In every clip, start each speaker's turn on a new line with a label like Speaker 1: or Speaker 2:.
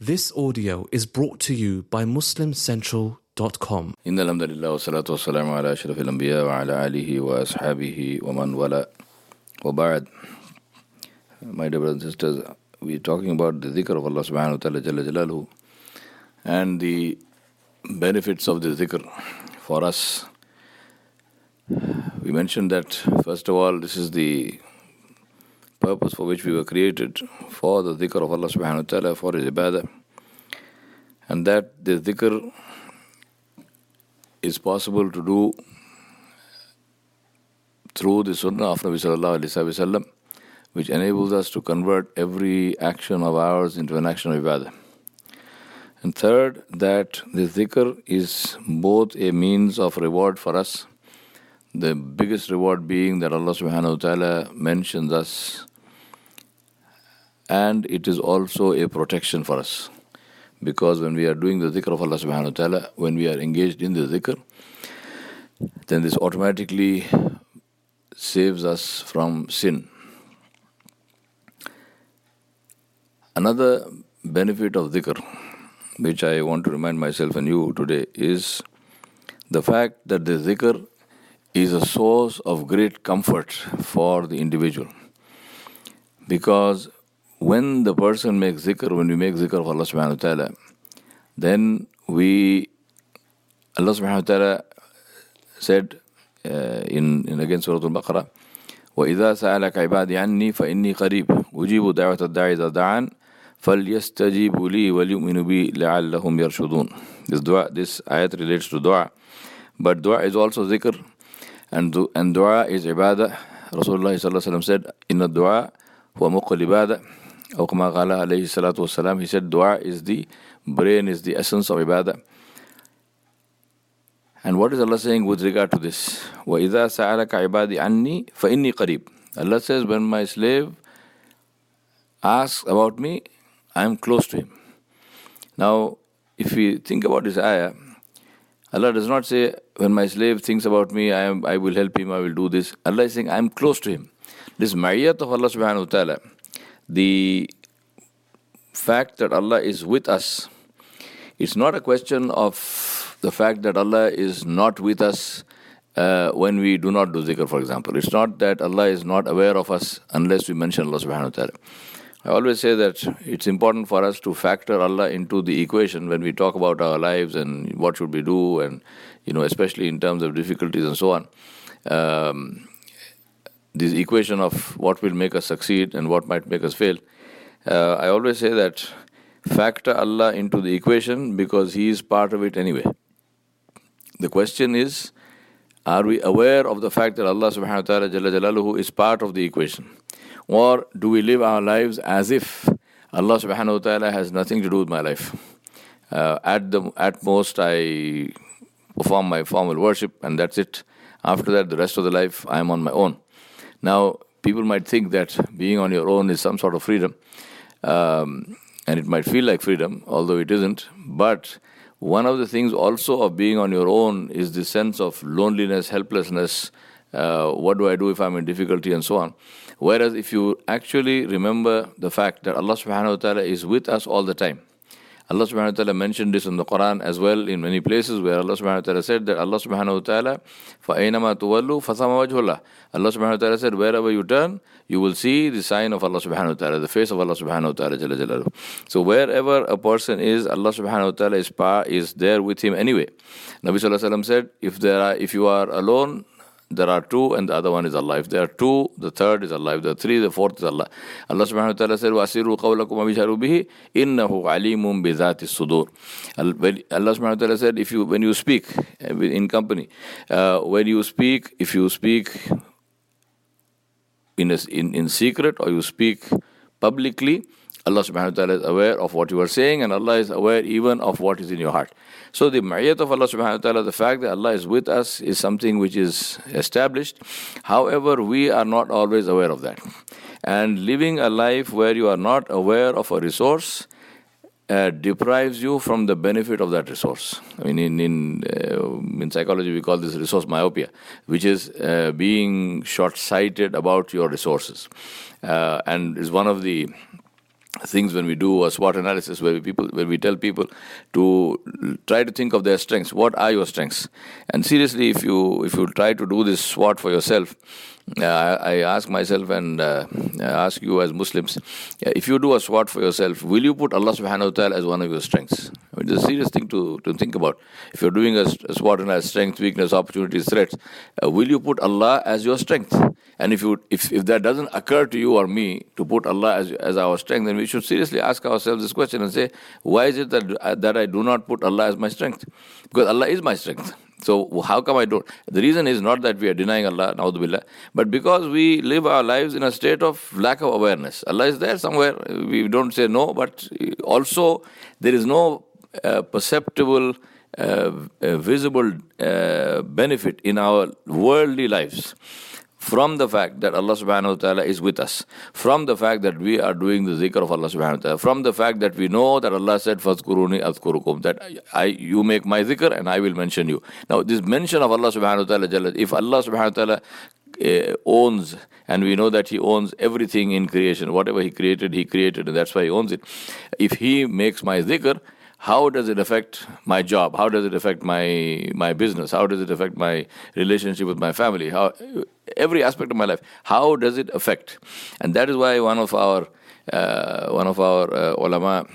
Speaker 1: This audio is brought to you by MuslimCentral.com.
Speaker 2: إن الحمد لله والصلاة والسلام على أشرف الأنبياء وعلى آله وأصحابه ومن والاه وبعد My dear brothers and sisters, we are talking about the dhikr of Allah subhanahu wa ta'ala Jalla Jalaluhu and the benefits of the dhikr for us. We mentioned that, first of all, this is the purpose for which we were created for the dhikr of Allah subhanahu wa ta'ala, for His ibadah, and that the dhikr is possible to do through the sunnah of Nabi sallallahu alaihi wasallam, which enables us to convert every action of ours into an action of ibadah. And third, that the dhikr is both a means of reward for us, the biggest reward being that Allah subhanahu wa ta'ala mentions us, and it is also a protection for us. Because when we are doing the dhikr of Allah subhanahu wa ta'ala, when we are engaged in the dhikr, then this automatically saves us from sin. Another benefit of dhikr, which I want to remind myself and you today, is the fact that the dhikr is a source of great comfort for the individual. Because when the person makes zikr, when we make zikr of Allah subhanahu wa ta'ala, then we, Allah subhanahu wa ta'ala said uh, in, in again Surah Al-Baqarah, وإذا سألك عبادي عني فإني قريب أجيب دعوة الداعي إذا دعان فليستجيبوا لي وليؤمنوا بي لعلهم يرشدون This dua, this ayat relates to dua, but dua is also zikr, and du, and dua is ibadah. Rasulullah sallallahu alaihi wasallam said, "Inna dua huwa muqul ibadah." Or Kama alayhi salatu wasalam, he said, Dua is the brain, is the essence of ibadah. And what is Allah saying with regard to this? وَإِذَا سَأَلَكَ anni عَنِّي فَإِنِّي قَرِيب Allah says, when my slave asks about me, I am close to him. Now, if we think about this ayah, Allah does not say, when my slave thinks about me, I, am, I will help him, I will do this. Allah is saying, I am close to him. This ma'iyat of Allah subhanahu wa ta'ala the fact that Allah is with us, it's not a question of the fact that Allah is not with us uh, when we do not do zikr, for example. It's not that Allah is not aware of us unless we mention Allah subhanahu wa ta'ala. I always say that it's important for us to factor Allah into the equation when we talk about our lives and what should we do, and you know, especially in terms of difficulties and so on. Um, this equation of what will make us succeed and what might make us fail. Uh, I always say that factor Allah into the equation because He is part of it anyway. The question is, are we aware of the fact that Allah subhanahu wa ta'ala Jalla Jalaluhu is part of the equation? Or do we live our lives as if Allah subhanahu wa ta'ala has nothing to do with my life? Uh, at the at most I perform my formal worship and that's it. After that the rest of the life I am on my own. Now people might think that being on your own is some sort of freedom. Um, and it might feel like freedom, although it isn't. But one of the things also of being on your own is the sense of loneliness, helplessness. Uh, what do I do if I'm in difficulty and so on? Whereas if you actually remember the fact that Allah subhanahu wa ta'ala is with us all the time, Allah subhanahu wa ta'ala mentioned this in the Quran as well in many places where Allah subhanahu wa ta'ala said that Allah subhanahu wa ta'ala فَأَيْنَمَا تُوَلُّوا فَثَمَ وَجْهُ اللَّهِ Allah subhanahu wa ta'ala said wherever you turn you will see the sign of Allah subhanahu wa ta'ala the face of Allah subhanahu wa ta'ala jalla jalaluhu. so wherever a person is Allah subhanahu wa ta'ala is, par, is there with him anyway Nabi sallallahu alaihi wasallam said if there are if you are alone there are two and the other one is Allah. If there are two, the third is Allah. If there are three, the fourth is Allah. Allah subhanahu wa ta'ala said, وَأَسِرُوا قَوْلَكُمْ وَبِشَارُوا بِهِ إِنَّهُ عَلِيمٌ بِذَاتِ الصُّدُورِ Allah subhanahu wa ta'ala said, if you, when you speak in company, uh, when you speak, if you speak in, a, in, in secret or you speak publicly, Allah subhanahu wa ta'ala is aware of what you are saying and Allah is aware even of what is in your heart. So the ma'iyat of Allah subhanahu wa ta'ala, the fact that Allah is with us is something which is established. However, we are not always aware of that. And living a life where you are not aware of a resource uh, deprives you from the benefit of that resource. I mean, in in, uh, in psychology, we call this resource myopia, which is uh, being short-sighted about your resources, uh, and is one of the things when we do a SWOT analysis where we people where we tell people to try to think of their strengths. What are your strengths? And seriously, if you if you try to do this SWOT for yourself, I, I ask myself and uh, ask you as Muslims, uh, if you do a SWOT for yourself, will you put Allah Subhanahu wa Taala as one of your strengths? I mean, it's a serious thing to, to think about. If you're doing a, a SWOT analysis, strength, weakness, opportunities, threats, uh, will you put Allah as your strength? And if you if, if that doesn't occur to you or me to put Allah as, as our strength, then we should seriously ask ourselves this question and say, why is it that that I do not put Allah as my strength? Because Allah is my strength. So how come I don't? The reason is not that we are denying Allah, billah, but because we live our lives in a state of lack of awareness. Allah is there somewhere. We don't say no, but also there is no uh, perceptible, uh, uh, visible benefit in our worldly lives from the fact that Allah subhanahu wa ta'ala is with us, from the fact that we are doing the zikr of Allah subhanahu wa ta'ala, from the fact that we know that Allah said, Fazkuruni azkurukum, that I, you make my zikr and I will mention you. Now, this mention of Allah subhanahu wa ta'ala, if Allah subhanahu wa ta'ala uh, owns, and we know that He owns everything in creation, whatever He created, He created, and that's why He owns it. If He makes my zikr, how does it affect my job? How does it affect my my business? How does it affect my relationship with my family? How every aspect of my life. How does it affect? And that is why one of our uh, one of our uh, ulama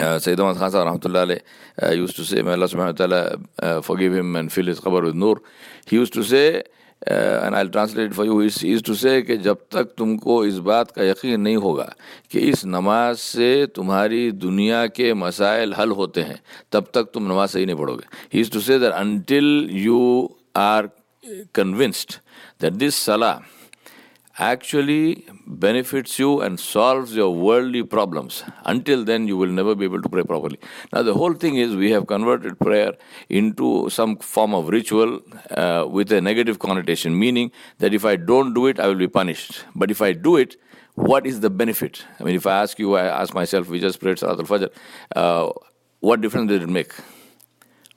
Speaker 2: uh, Sayyid Ahmad Khan rahmatullah uh, used to say may Allah subhanahu wa ta'ala uh, forgive him and fill his qabr with nur. He used to say and I translate for you as is to say کہ جب تک تم کو اس بات کا یقین نہیں ہوگا کہ اس نماز سے تمہاری دنیا کے مسائل حل ہوتے ہیں، تب تک تم نماز صحیح نہیں پڑھو گے۔ Is to say that until you are convinced that this صلاح actually benefits you and solves your worldly problems. Until then, you will never be able to pray properly. Now, the whole thing is we have converted prayer into some form of ritual uh, with a negative connotation, meaning that if I don't do it, I will be punished. But if I do it, what is the benefit? I mean, if I ask you, I ask myself, we just prayed Salat al Fajr, uh, what difference did it make?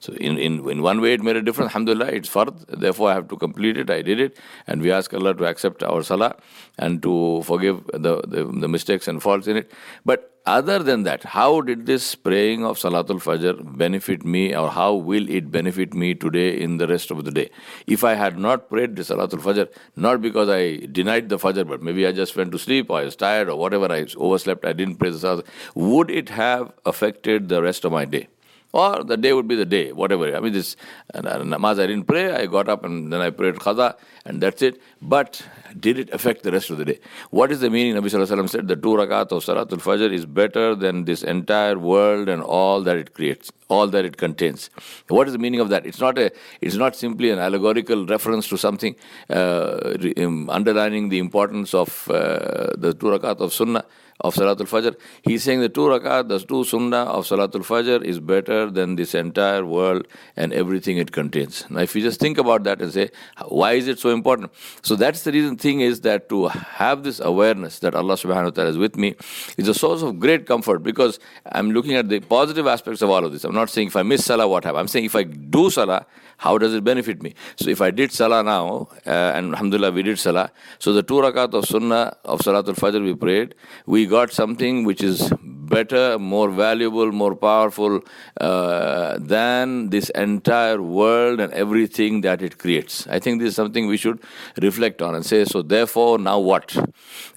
Speaker 2: So in, in, in one way it made a difference. Alhamdulillah, it's fard. Therefore I have to complete it. I did it. And we ask Allah to accept our salah and to forgive the, the, the mistakes and faults in it. But other than that, how did this praying of Salatul Fajr benefit me or how will it benefit me today in the rest of the day? If I had not prayed the Salatul Fajr, not because I denied the Fajr, but maybe I just went to sleep or I was tired or whatever, I overslept, I didn't pray the Salatul would it have affected the rest of my day? Or the day would be the day, whatever. I mean, this namaz I didn't pray, I got up and then I prayed qada, and that's it. But did it affect the rest of the day? What is the meaning? Nabi Sallallahu Alaihi Wasallam said the two rakat of Salatul Fajr is better than this entire world and all that it creates, all that it contains. What is the meaning of that? It's not a, it's not simply an allegorical reference to something uh, um, underlining the importance of uh, the two rakat of Sunnah of Salatul Fajr. He's saying the two rakat, the two sunnah of Salatul Fajr is better than this entire world and everything it contains. Now, if you just think about that and say, why is it so important? So that's the reason thing is that to have this awareness that Allah subhanahu wa ta'ala is with me is a source of great comfort because I'm looking at the positive aspects of all of this. I'm not saying if I miss Salah, what happens? I'm saying if I do Salah, how does it benefit me? So if I did Salah now, uh, and Alhamdulillah we did Salah, so the two rakat of Sunnah of Salatul Fajr we prayed, we got something which is better, more valuable, more powerful uh, than this entire world and everything that it creates. I think this is something we should reflect on and say, so therefore, now what?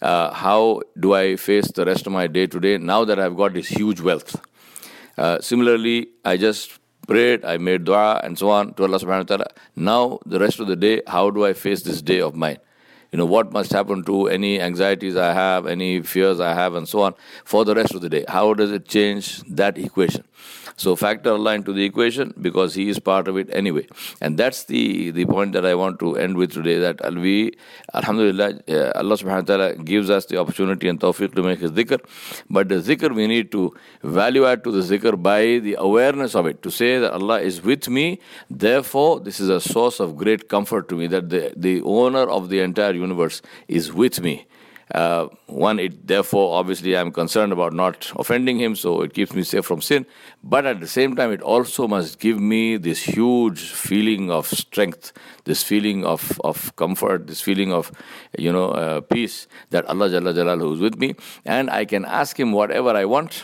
Speaker 2: Uh, how do I face the rest of my day today now that I've got this huge wealth? Uh, similarly, I just prayed, I made dua and so on to Allah subhanahu wa ta'ala. Now, the rest of the day, how do I face this day of mine? You know, what must happen to any anxieties I have, any fears I have, and so on for the rest of the day? How does it change that equation? So factor Allah into the equation because He is part of it anyway. And that's the, the point that I want to end with today that we, Alhamdulillah, uh, Allah subhanahu wa ta'ala gives us the opportunity and tawfiq to make His dhikr. But the zikr we need to value add to the zikr by the awareness of it, to say that Allah is with me, therefore this is a source of great comfort to me that the, the owner of the entire universe is with me uh, one, it therefore obviously I'm concerned about not offending him, so it keeps me safe from sin. But at the same time, it also must give me this huge feeling of strength, this feeling of, of comfort, this feeling of you know uh, peace that Allah Jalla Jalaluhu is with me, and I can ask Him whatever I want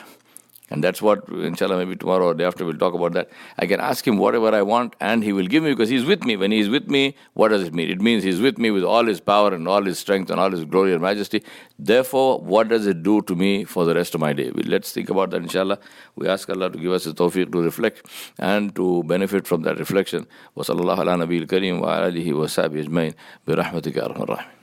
Speaker 2: and that's what, inshallah, maybe tomorrow or day after we'll talk about that. I can ask him whatever I want and he will give me because he's with me. When he's with me, what does it mean? It means he's with me with all his power and all his strength and all his glory and majesty. Therefore, what does it do to me for the rest of my day? Let's think about that, inshallah. We ask Allah to give us the tawfiq to reflect and to benefit from that reflection. وصلى الله على نبي الكريم وعلى آله وصحبه أجمعين برحمتك يا أرحم الراحمين